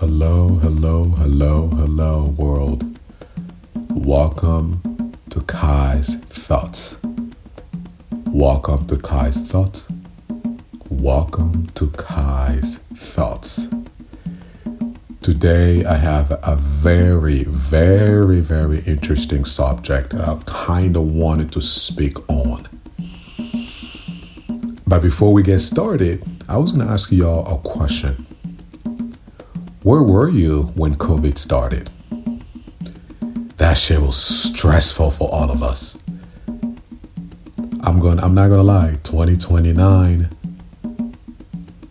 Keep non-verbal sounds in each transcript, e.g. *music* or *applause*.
Hello, hello, hello, hello, world. Welcome to Kai's Thoughts. Welcome to Kai's Thoughts. Welcome to Kai's Thoughts. Today, I have a very, very, very interesting subject that I kind of wanted to speak on. But before we get started, I was going to ask y'all a question. Where were you when COVID started? That shit was stressful for all of us. I'm going I'm not to lie, 2029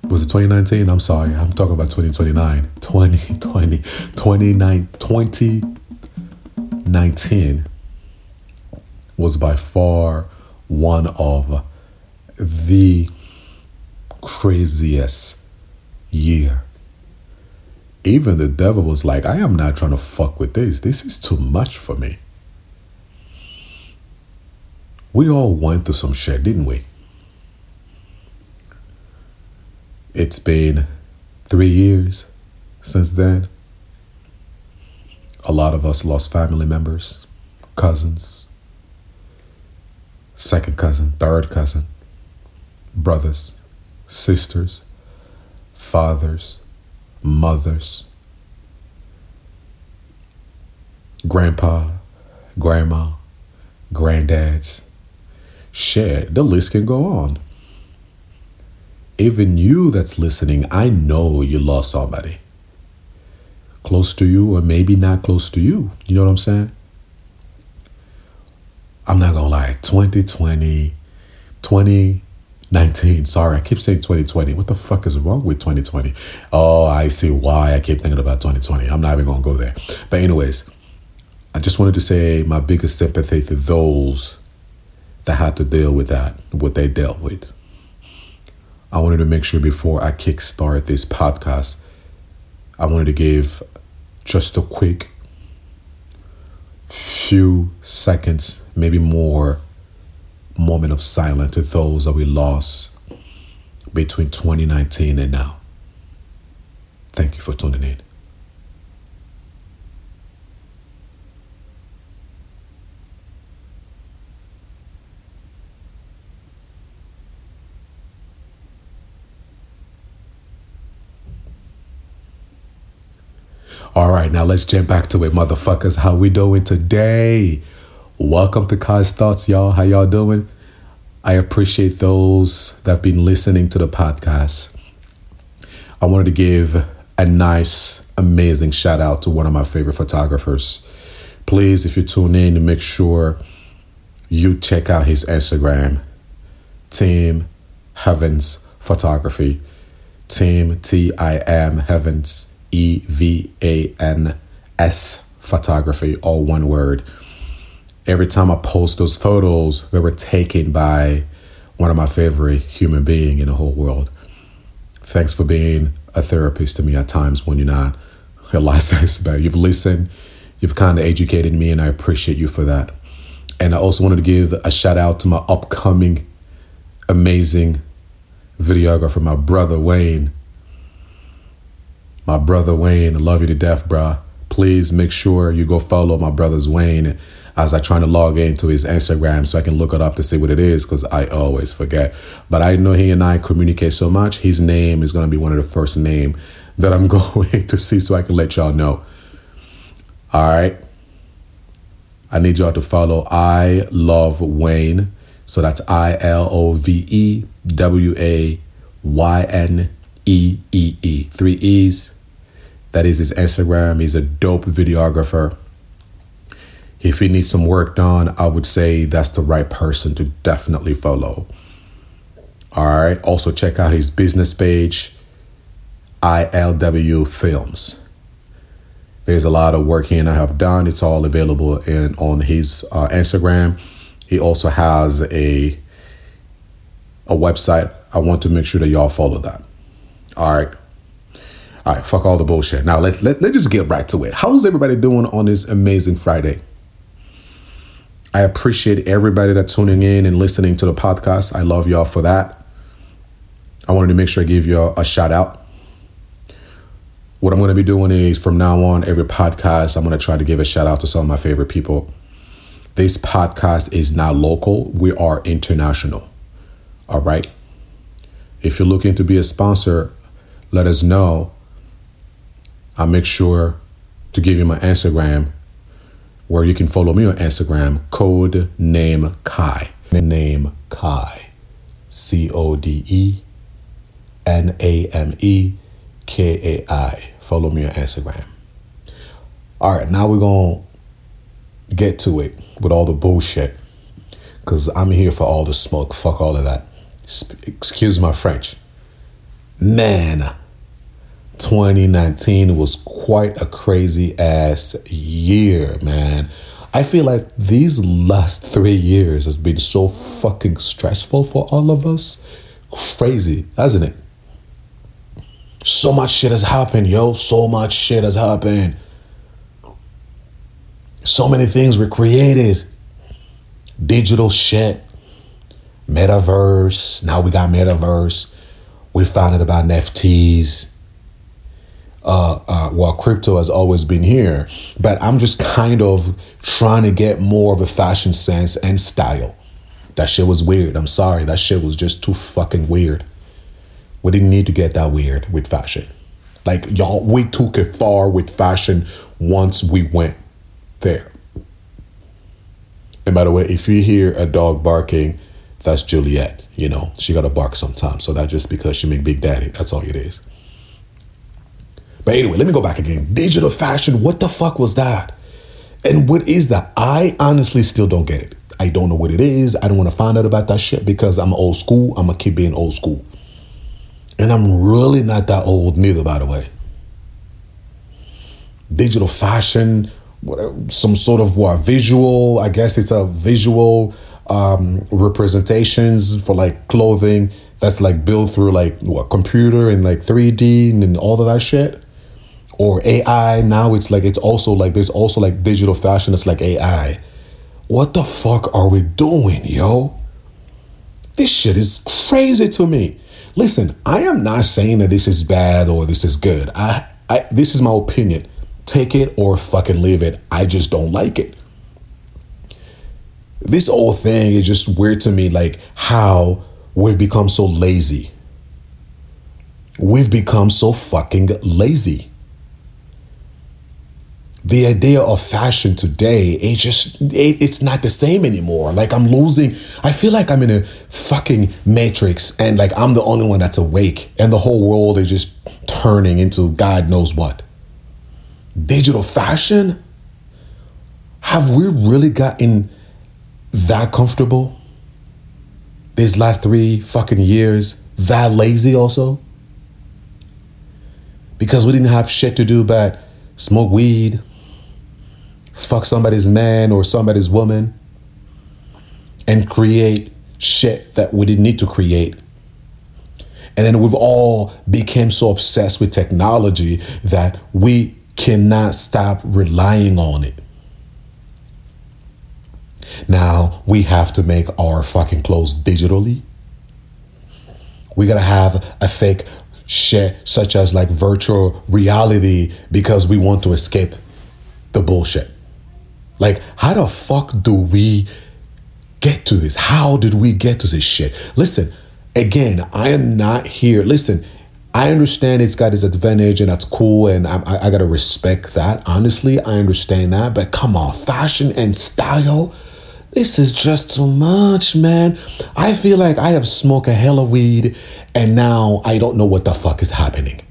was it 2019? I'm sorry. I'm talking about 2029. 2020 29 2019 was by far one of the craziest year. Even the devil was like, I am not trying to fuck with this. This is too much for me. We all went through some shit, didn't we? It's been three years since then. A lot of us lost family members, cousins, second cousin, third cousin, brothers, sisters, fathers, mothers, grandpa, grandma, granddads. Shit, the list can go on even you that's listening, I know you lost somebody close to you or maybe not close to you. You know what I'm saying? I'm not gonna lie, 2020, 2019, sorry, I keep saying 2020. What the fuck is wrong with 2020? Oh, I see why I keep thinking about 2020. I'm not even gonna go there. But, anyways, I just wanted to say my biggest sympathy to those that had to deal with that, what they dealt with. I wanted to make sure before I kickstart this podcast, I wanted to give just a quick few seconds, maybe more, moment of silence to those that we lost between 2019 and now. Thank you for tuning in. All right, now let's jump back to it, motherfuckers. How we doing today? Welcome to Kai's Thoughts, y'all. How y'all doing? I appreciate those that have been listening to the podcast. I wanted to give a nice, amazing shout out to one of my favorite photographers. Please, if you tune in, make sure you check out his Instagram, Tim Evans Photography. Tim T I M Evans E V A N S photography, all one word. Every time I post those photos, they were taken by one of my favorite human being in the whole world. Thanks for being a therapist to me at times when you're not *laughs* a licensed, but you've listened, you've kind of educated me, and I appreciate you for that. And I also wanted to give a shout out to my upcoming amazing videographer, my brother Wayne my brother Wayne. I love you to death, bruh. Please make sure you go follow my brother's Wayne I trying to log into his Instagram so I can look it up to see what it is because I always forget. But I know he and I communicate so much. His name is to be one of the first name that I'm *laughs* going to see so I can let y'all know. All right. I need y'all to follow I Love Wayne. So that's I L O V E W A Y N E E E. Three E's. That is his Instagram. He's a dope videographer. If he needs some work done, I would say that's the right person to definitely follow. All right. Also, check out his business page, ILW Films. There's a lot of work he and I have done. It's all available in on his uh, Instagram. He also has a a website. I want to make sure that y'all follow that. All right. All right, fuck all the bullshit. Now let, let, let's just get right to it. How's everybody doing on this amazing Friday? I appreciate everybody that's tuning in and listening to the podcast. I love y'all for that. I wanted to make sure I give a, a shout out. what I'm going to be doing is from now on, every podcast, I'm going to try to give a shout out to some of my favorite people. This podcast is not local, we are international. All right. If you're looking to be a sponsor, let us know. I'll make sure to give you my Instagram where you can follow me on Instagram, code name Kai. Name Kai. C O D E N A M E K A I. Follow me on Instagram. All right, now we're going to get to it with all the bullshit because I'm here for all the smoke. Fuck all of that. Excuse my French. Man, 2019 was quite a crazy ass year, man. I feel like these last three years has been so fucking stressful for all of us. Crazy, hasn't it? So much shit has happened, yo. So much shit has happened. So many things were created. Digital shit, metaverse. Now we got metaverse. We found out about NFTs. Uh, uh, well, crypto has always been here, but I'm just kind of trying to get more of a fashion sense and style. That shit was weird. I'm sorry. That shit was just too fucking weird. We didn't need to get that weird with fashion. Like, y'all, we took it far with fashion once we went there. And by the way, if you hear a dog barking, that's Juliet. You know, she got to bark sometimes. So that's just because she make Big Daddy. That's all it is. But anyway, let me go back again. Digital fashion, what the fuck was that? And what is that? I honestly still don't get it. I don't know what it is. I don't want to find out about that shit because I'm old school. I'm to keep being old school. And I'm really not that old neither, by the way. Digital fashion, whatever, some sort of what visual, I guess it's a visual um, representations for like clothing that's like built through like what computer and like 3D and all of that shit. Or AI. Now it's like it's also like there's also like digital fashion that's like AI. What the fuck are we doing, yo? This shit is crazy to me. Listen, I am not saying that this is bad or this is good. I, I this is my opinion. Take it or fucking leave it. I just don't like it. This whole thing is just weird to me, like how we've become so lazy. We've become so fucking lazy the idea of fashion today it just it, it's not the same anymore. Like i'm losing i feel like i'm in a fucking matrix and like i'm the only one that's awake and the whole world is just turning into god knows what. Digital fashion? Have we really gotten that comfortable these last three fucking years? That lazy also? Because we didn't have shit to do but smoke weed fuck somebody's man or somebody's woman and create shit that we didn't need to create. And then we've all become so obsessed with technology that we cannot stop relying on it. Now we have to make our fucking clothes digitally. We gotta have a fake shit such as like virtual reality because we want to escape the bullshit. Like, how the fuck do we get to this? How did we get to this shit? Listen, again, I am not here. Listen, I understand it's got its advantage and that's cool, and I, I, I gotta respect that. Honestly, I understand that. But come on, fashion and style, this is just too much, man. I feel like I have smoked a hell of weed, and now I don't know what the fuck is happening.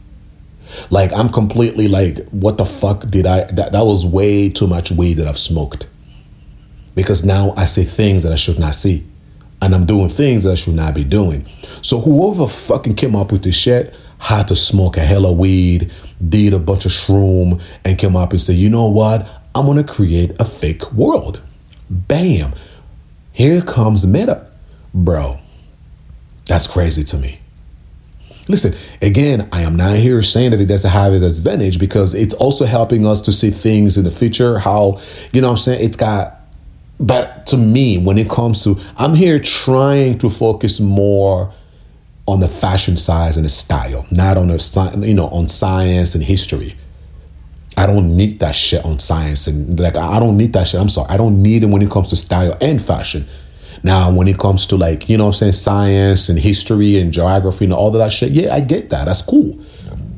Like I'm completely like, what the fuck did I? That that was way too much weed that I've smoked. Because now I see things that I should not see, and I'm doing things that I should not be doing. So whoever fucking came up with this shit had to smoke a hell of weed, did a bunch of shroom, and came up and said, you know what? I'm gonna create a fake world. Bam. Here comes Meta. Bro, that's crazy to me. Listen, again, I am not here saying that it doesn't have its advantage because it's also helping us to see things in the future, how, you know I'm saying? It's got, but to me, when it comes to, I'm here trying to focus more on the fashion size and the style, not on the you know on science and history. I don't need that shit on science and like I don't need that shit. I'm sorry, I don't need it when it comes to style and fashion. Now, when it comes to like you know I'm saying science and history and geography and all of that shit, yeah, I get that. That's cool.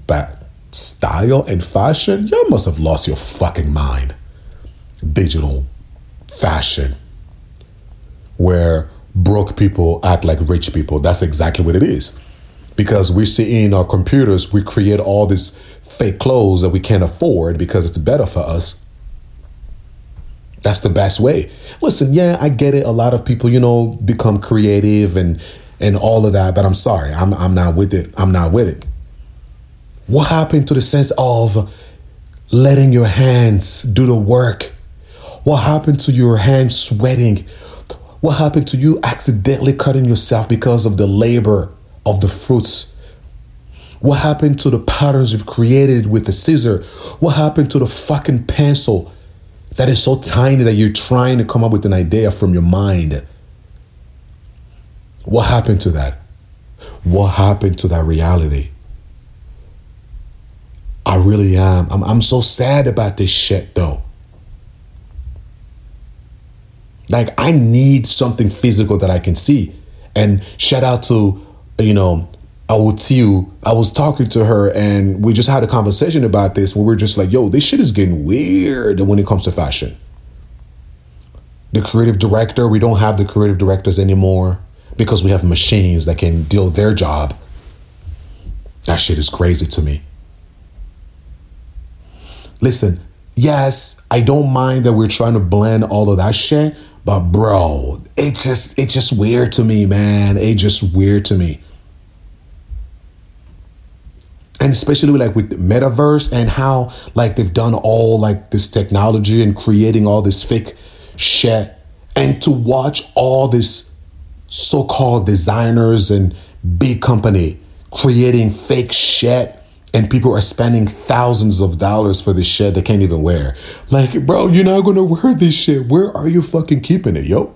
But style and fashion, y'all must have lost your fucking mind. Digital fashion, where broke people act like rich people. That's exactly what it is. Because we see in our computers, we create all these fake clothes that we can't afford because it's better for us. That's the best way. Listen, yeah, I get it. A lot of people, you know, become creative and and all of that, but I'm sorry, I'm I'm not with it. I'm not with it. What happened to the sense of letting your hands do the work? What happened to your hands sweating? What happened to you accidentally cutting yourself because of the labor of the fruits? What happened to the patterns you've created with the scissor? What happened to the fucking pencil that is so tiny that you're trying to come up with an idea from your mind? What happened to that? What happened to that reality? I really am. I'm, I'm so sad about this shit though. Like I need something physical that I can see. And shout out to, you know, Awutiu. I was talking to her and we just had a conversation about this where we're just like, yo, this shit is getting weird when it comes to fashion. The creative director, we don't have the creative directors anymore because we have machines that can deal their job. That shit is crazy to me. Listen, yes, I don't mind that we're trying to blend all of that shit, but bro, it just it's just weird to me, man. It just weird to me. And especially like with the metaverse and how like they've done all like this technology and creating all this fake shit and to watch all this so-called designers and big company creating fake shit and people are spending thousands of dollars for this shit they can't even wear. Like, bro, you're not gonna wear this shit. Where are you fucking keeping it, yo?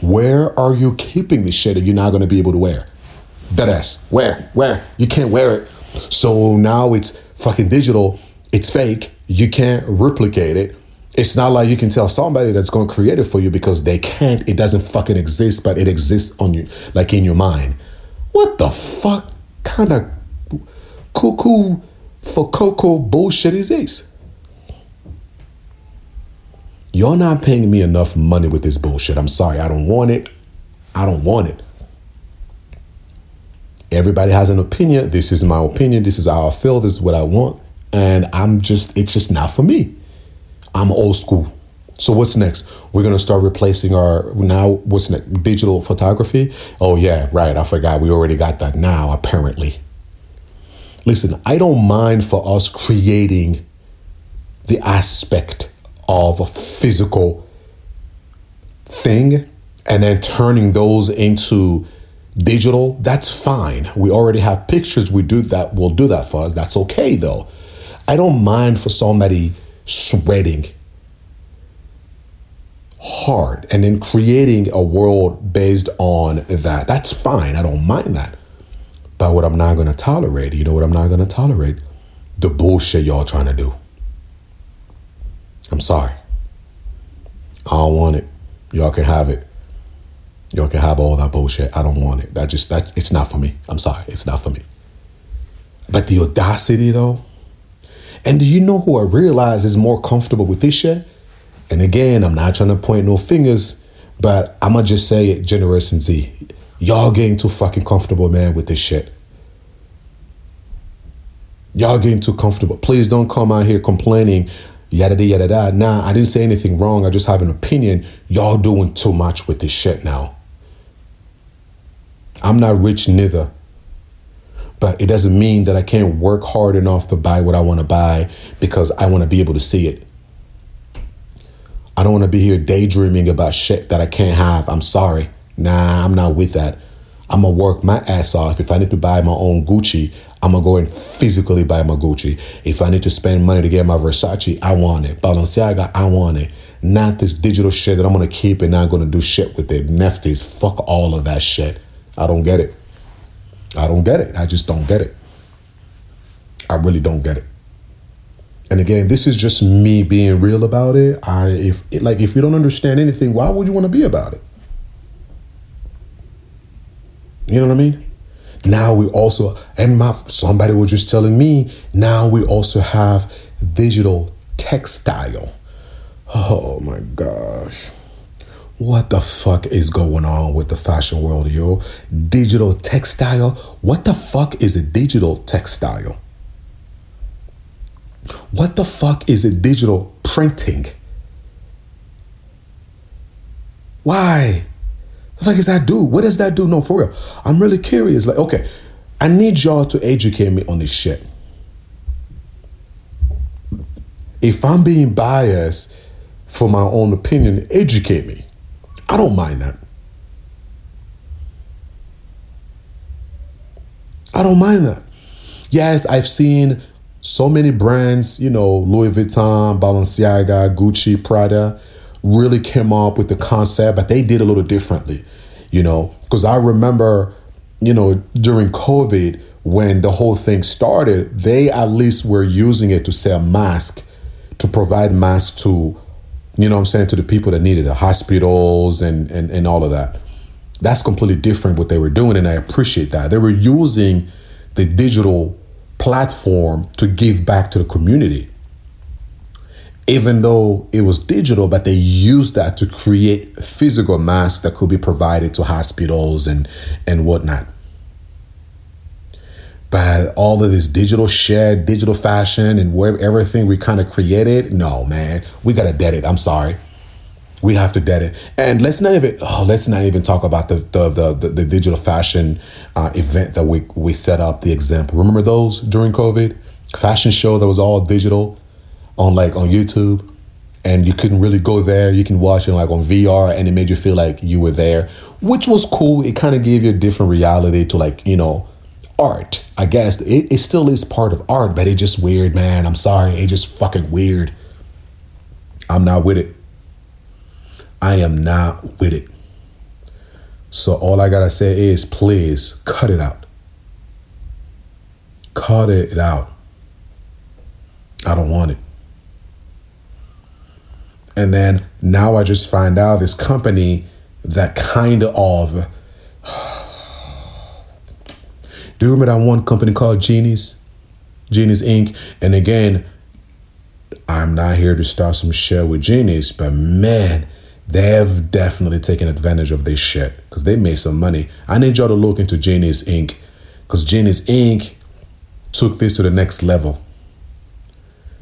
Where are you keeping this shit that you're not gonna be able to wear? Deadass. Where? Where? You can't wear it. So now it's fucking digital. It's fake. You can't replicate it. It's not like you can tell somebody that's going to create it for you because they can't. It doesn't fucking exist, but it exists on you, like in your mind. What the fuck kind of cuckoo for cocoa bullshit is this? You're not paying me enough money with this bullshit. I'm sorry. I don't want it. I don't want it. Everybody has an opinion. This is my opinion. This is how I feel. This is what I want. And I'm just, it's just not for me. I'm old school. So what's next? We're gonna start replacing our now. What's next? Digital photography. Oh yeah, right. I forgot. We already got that now. Apparently. Listen, I don't mind for us creating the aspect of a physical thing and then turning those into digital. That's fine. We already have pictures. We do that. We'll do that for us. That's okay though. I don't mind for somebody sweating hard and then creating a world based on that. That's fine. I don't mind that. But what I'm not going to tolerate, you know what I'm not going to tolerate? The bullshit y'all trying to do. I'm sorry. I don't want it. Y'all can have it. Y'all can have all that bullshit. I don't want it. That just that it's not for me. I'm sorry. It's not for me. But the audacity though. And do you know who I realize is more comfortable with this shit? And again, I'm not trying to point no fingers, but I'ma just say it, Generation Z. Y'all getting too fucking comfortable, man, with this shit. Y'all getting too comfortable. Please don't come out here complaining, yada yada yada. Nah, I didn't say anything wrong. I just have an opinion. Y'all doing too much with this shit now. I'm not rich neither. But it doesn't mean that I can't work hard enough to buy what I want to buy because I want to be able to see it. I don't want to be here daydreaming about shit that I can't have. I'm sorry. Nah, I'm not with that. I'm gonna work my ass off. If I need to buy my own Gucci, I'm gonna go and physically buy my Gucci. If I need to spend money to get my Versace, I want it. Balenciaga, I want it. Not this digital shit that I'm gonna keep and not gonna do shit with it. Nefties, fuck all of that shit. I don't get it. I don't get it. I just don't get it. I really don't get it. And again, this is just me being real about it. I if like if you don't understand anything, why would you want to be about it? You know what I mean? Now we also and my somebody was just telling me now we also have digital textile. Oh my gosh. What the fuck is going on with the fashion world, yo? Digital textile? What the fuck is a digital textile? What the fuck is a digital printing? Why? The fuck does that do? What does that do? No, for real. I'm really curious. Like, okay, I need y'all to educate me on this shit. If I'm being biased for my own opinion, educate me. I don't mind that. I don't mind that. Yes, I've seen so many brands, you know, Louis Vuitton, Balenciaga, Gucci, Prada, really came up with the concept, but they did a little differently, you know, because I remember, you know, during COVID, when the whole thing started, they at least were using it to sell masks, to provide masks to, you know what I'm saying, to the people that needed the hospitals and, and, and all of that. That's completely different what they were doing, and I appreciate that. They were using the digital platform to give back to the community. Even though it was digital, but they used that to create physical masks that could be provided to hospitals and, and whatnot. But all of this digital shit, digital fashion, and where everything we kind of created, no, man, we gotta dead it. I'm sorry. We have to dead it. And let's not even oh, let's not even talk about the the the, the, the digital fashion uh, event that we we set up. The example. Remember those during COVID? Fashion show that was all digital on like on YouTube. And you couldn't really go there. You can watch it like on VR, and it made you feel like you were there, which was cool. It kind of gave you a different reality to like you know art. I guess it, it still is part of art, but it's just weird, man. I'm sorry, it's just fucking weird. I'm not with it. I am not with it. So all I gotta say is please cut it out. Cut it out. I don't want it. And then now I just find out this company that kind of. Do you remember that one company called Genies? Genies Inc. And again, I'm not here to start some shit with Genies, but man, they've definitely taken advantage of this shit because they made some money. I need y'all to look into Genies Inc. because Genies Inc. took this to the next level.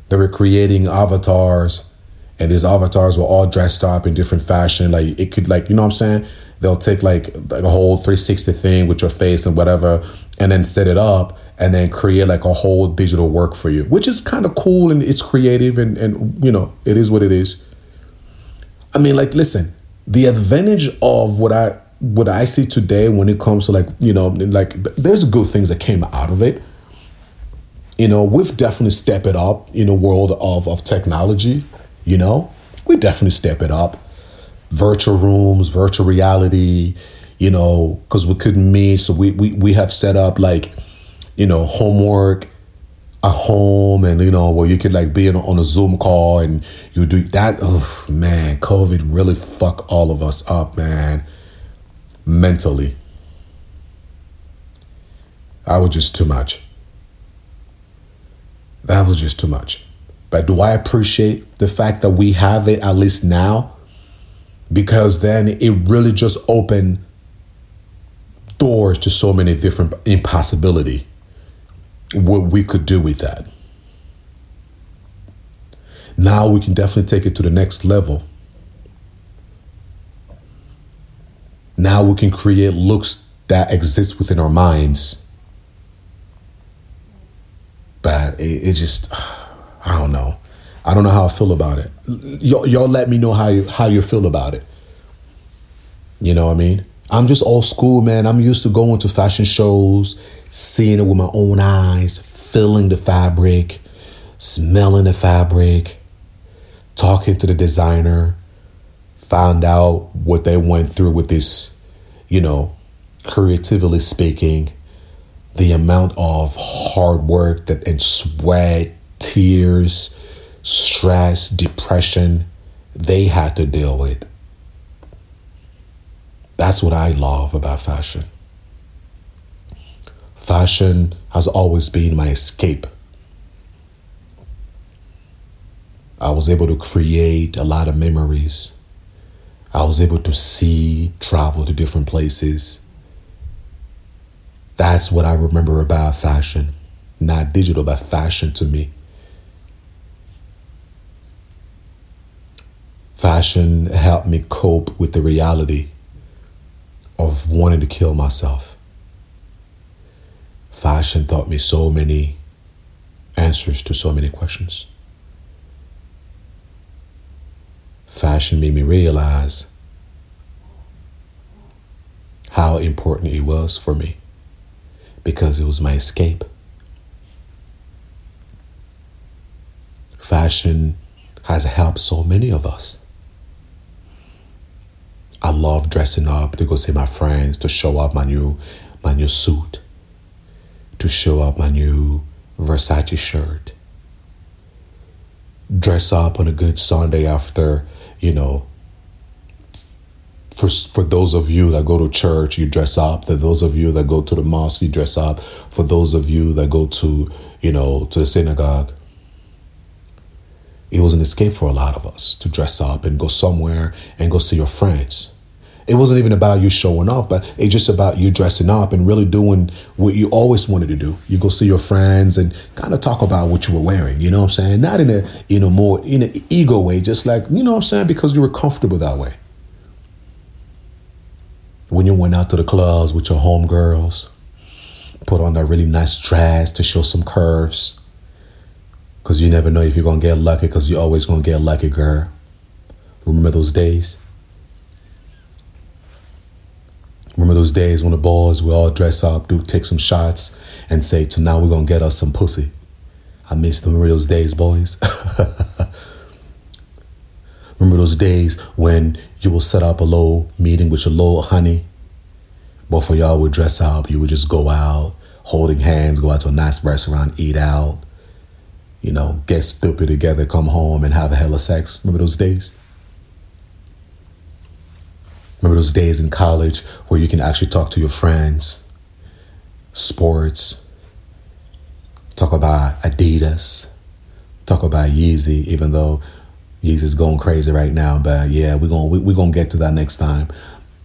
They were creating avatars, and these avatars were all dressed up in different fashion. Like it could, like you know what I'm saying. They'll take like, like a whole 360 thing with your face and whatever, and then set it up and then create like a whole digital work for you, which is kind of cool and it's creative and and you know it is what it is. I mean, like, listen, the advantage of what I what I see today when it comes to like you know like there's good things that came out of it. You know, we've definitely stepped it up in a world of of technology. You know, we definitely step it up. Virtual rooms, virtual reality. You know, because we couldn't meet, so we we we have set up like you know homework a home and you know where you could like be in, on a zoom call and you do that. Oh man covid really fuck all of us up man mentally. That was just too much. That was just too much. But do i appreciate the fact that we have it at least now because then it really just opened doors to so many different impossibility what we could do with that. Now we can definitely take it to the next level. Now we can create looks that exist within our minds. But it, it just, *sighs* I don't know. I don't know how I feel about it. Y'all, y'all let me know how you how you feel about it. You know what I mean? I'm just old school, man. I'm used to going to fashion shows, seeing it with my own eyes, feeling the fabric, smelling the fabric, talking to the designer, found out what they went through with this, you know, creatively speaking, the amount of hard work that and sweat, tears, stress, depression they had to deal with. That's what I love about fashion. Fashion has always been my escape. I was able to create a lot of memories. I was able to see, travel to different places. That's what I remember about fashion. Not digital, but fashion to me. Fashion helped me cope with the reality of wanting to kill myself. Fashion taught me so many answers to so many questions. Fashion made me realize how important it was for me because it was my escape. Fashion has helped so many of us. I love dressing up to go see my friends, to show up my new my new suit, to show up my new Versace shirt. Dress up on a good Sunday after, you know, for, for those of you that go to church, you dress up. For those of you that go to the mosque, you dress up. For those of you that go to, you know, to the synagogue, it was an escape for a lot of us to dress up and go somewhere and go see your friends. It wasn't even about you showing off, but it's just about you dressing up and really doing what you always wanted to do. You go see your friends and kind of talk about what you were wearing. You know what I'm saying? Not in a in a more in an ego way, just like you know what I'm saying because you were comfortable that way. When you went out to the clubs with your homegirls, put on that really nice dress to show some curves. Because you never know if you're to get lucky because you're always to get lucky, girl. Remember those days? Remember those days when the boys we all dress up, do take some shots, and say, "Tonight we're gonna get us some pussy." I miss them. Remember those days, boys. *laughs* remember those days when you will set up a little meeting with your little honey. Both of y'all would dress up. You would just go out, holding hands, go out to a nice restaurant, eat out. You know, get stupid together, come home, and have a hell of sex. Remember those days? Remember those days in college where you can actually talk to your friends, sports, talk about Adidas, talk about Yeezy, even though Yeezy's going crazy right now. But yeah, we're gonna we, we're gonna get to that next time.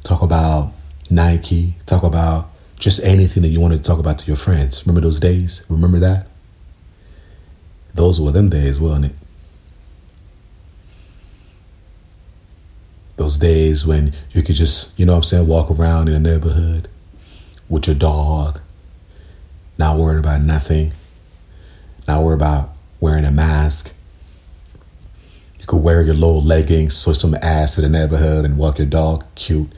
Talk about Nike, talk about just anything that you want to talk about to your friends. Remember those days? Remember that? Those were them days, wasn't it? Those days when you could just, you know what I'm saying, walk around in the neighborhood with your dog, not worried about nothing, not worried about wearing a mask. You could wear your little leggings, switch some ass to the neighborhood and walk your dog. Cute.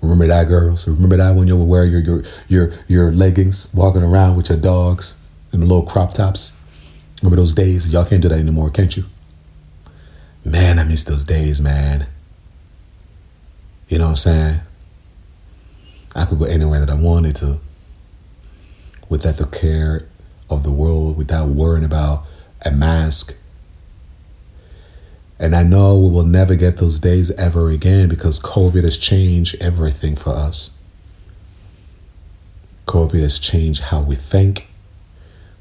Remember that, girls? Remember that when you would wear your your your your leggings, walking around with your dogs in the little crop tops? Remember those days? Y'all can't do that anymore, can't you? Man, I miss those days, man. You know what I'm saying? I could go anywhere that I wanted to without the care of the world, without worrying about a mask. And I know we will never get those days ever again because COVID has changed everything for us. COVID has changed how we think.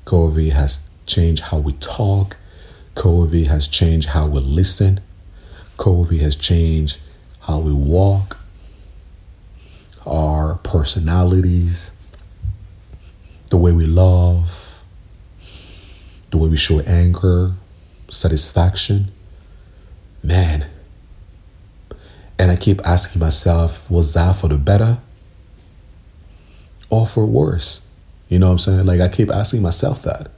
COVID has changed how we talk. COVID has changed how we listen. COVID has changed how we walk, our personalities, the way we love, the way we show anger, satisfaction. Man. And I keep asking myself, was that for the better or for worse? You know what I'm saying? Like, I keep asking myself that.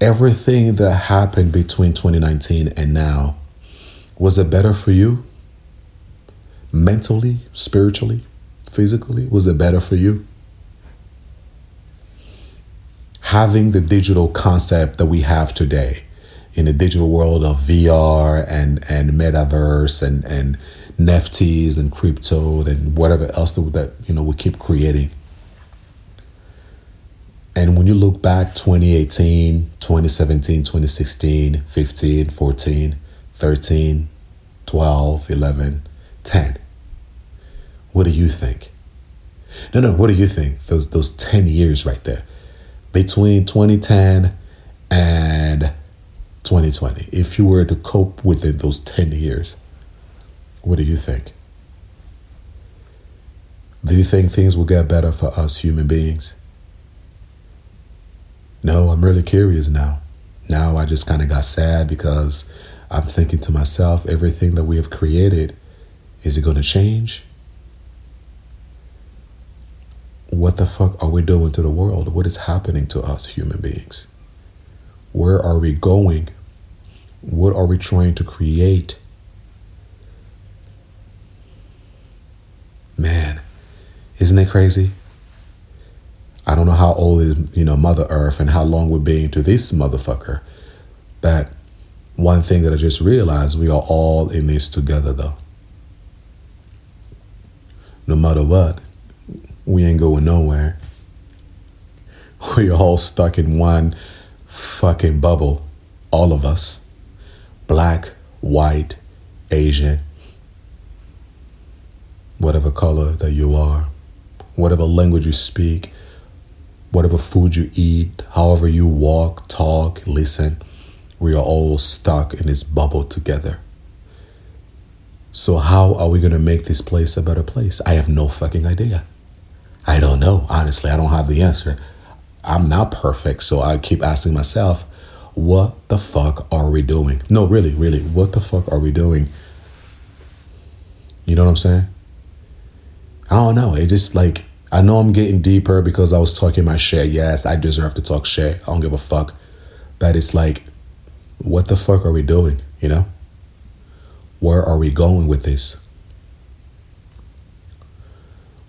Everything that happened between 2019 and now was it better for you? Mentally, spiritually, physically? Was it better for you? Having the digital concept that we have today in the digital world of VR and, and metaverse and, and NFTs and crypto and whatever else that, you know we keep creating. And when you look back 2018, 2017, 2016, 15, 14, 13, 12, 11, 10, what do you think? No, no, what do you think? Those those 10 years right there. Between 2010 and 2020. If you were to cope within those 10 years, what do you think? Do you think things will get better for us human beings? No, I'm really curious now. Now I just kind of got sad because I'm thinking to myself, everything that we have created, is it going to change? What the fuck are we doing to the world? What is happening to us human beings? Where are we going? What are we trying to create? Man, isn't it crazy? I don't know how old is, you know, Mother Earth and how long we've been to this motherfucker. But one thing that I just realized, we are all in this together though. No matter what, we ain't going nowhere. *laughs* We are all stuck in one fucking bubble. All of us. Black, white, Asian, whatever color that you are, whatever language you speak, whatever food you eat, however you walk, talk, listen, we are all stuck in this bubble together. So, how are we going to make this place a better place? I have no fucking idea. I don't know. Honestly, I don't have the answer. I'm not perfect, so I keep asking myself, what the fuck are we doing? No, really, really, what the fuck are we doing? You know what I'm saying? I don't know. It just like I know I'm getting deeper because I was talking my shit. Yes, I deserve to talk shit. I don't give a fuck. But it's like, what the fuck are we doing? You know? Where are we going with this?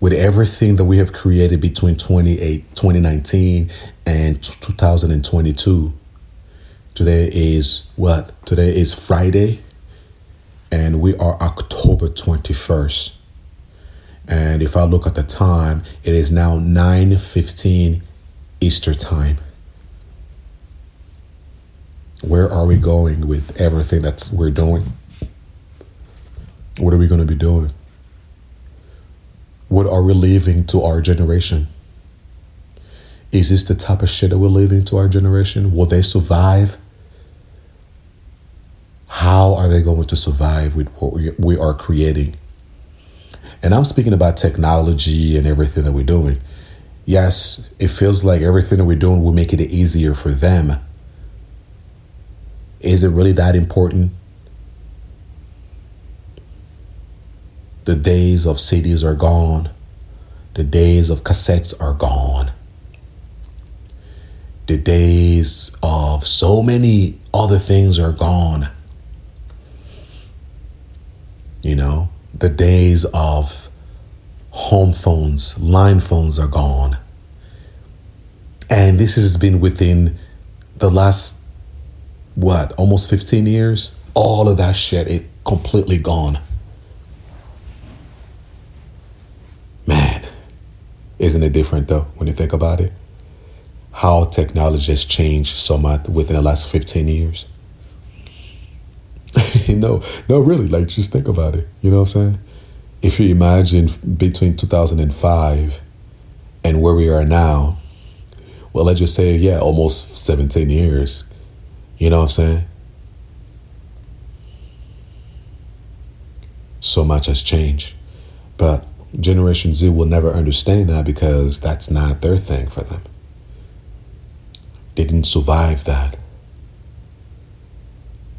With everything that we have created between 28, 2019 and 2022, today is what? Today is Friday, and we are October 21st. And if I look at the time, it is now 9:15 Easter time. Where are we going with everything that's we're doing? What are we going to be doing? What are we leaving to our generation? Is this the type of shit that we're leaving to our generation? Will they survive? How are they going to survive with what we are creating? And I'm speaking about technology and everything that we're doing. Yes, it feels like everything that we're doing will make it easier for them. Is it really that important? The days of CDs are gone. The days of cassettes are gone. The days of so many other things are gone. You know, the days of home phones, line phones are gone. And this has been within the last, what, almost 15 years? All of that shit, it completely gone. Man, isn't it different though when you think about it? How technology has changed so much within the last 15 years. *laughs* no, no, really, like just think about it. You know what I'm saying? If you imagine between 2005 and where we are now, well, let's just say, yeah, almost 17 years. You know what I'm saying? So much has changed. But Generation Z will never understand that because that's not their thing for them. They didn't survive that.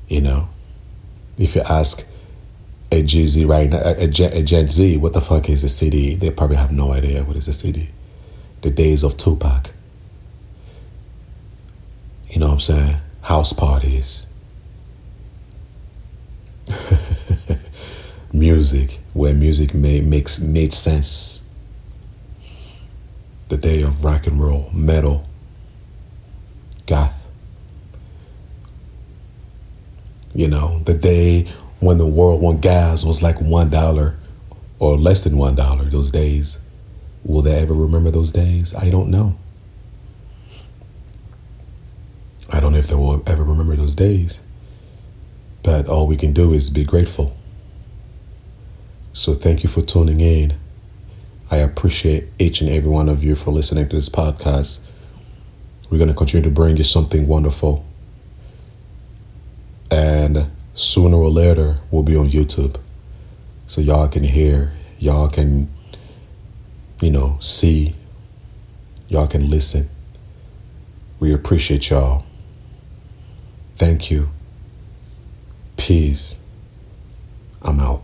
You know? if you ask a Gen Z right now, a Gen, a Gen Z, what the fuck is a CD? They probably have no idea what is a CD. The days of Tupac. You know what I'm saying? House parties. *laughs* music, where music made makes made sense. The day of rock and roll, metal, goth. You know, the day when the world, when gas was like one dollar or less than one dollar, those days. Will they ever remember those days? I don't know. Know if they will ever remember those days. But all we can do is be grateful. So thank you for tuning in. I appreciate each and every one of you for listening to this podcast. We're going to continue to bring you something wonderful. And sooner or later, we'll be on YouTube. So y'all can hear, y'all can, you know, see, y'all can listen. We appreciate y'all. Thank you. Peace. I'm out.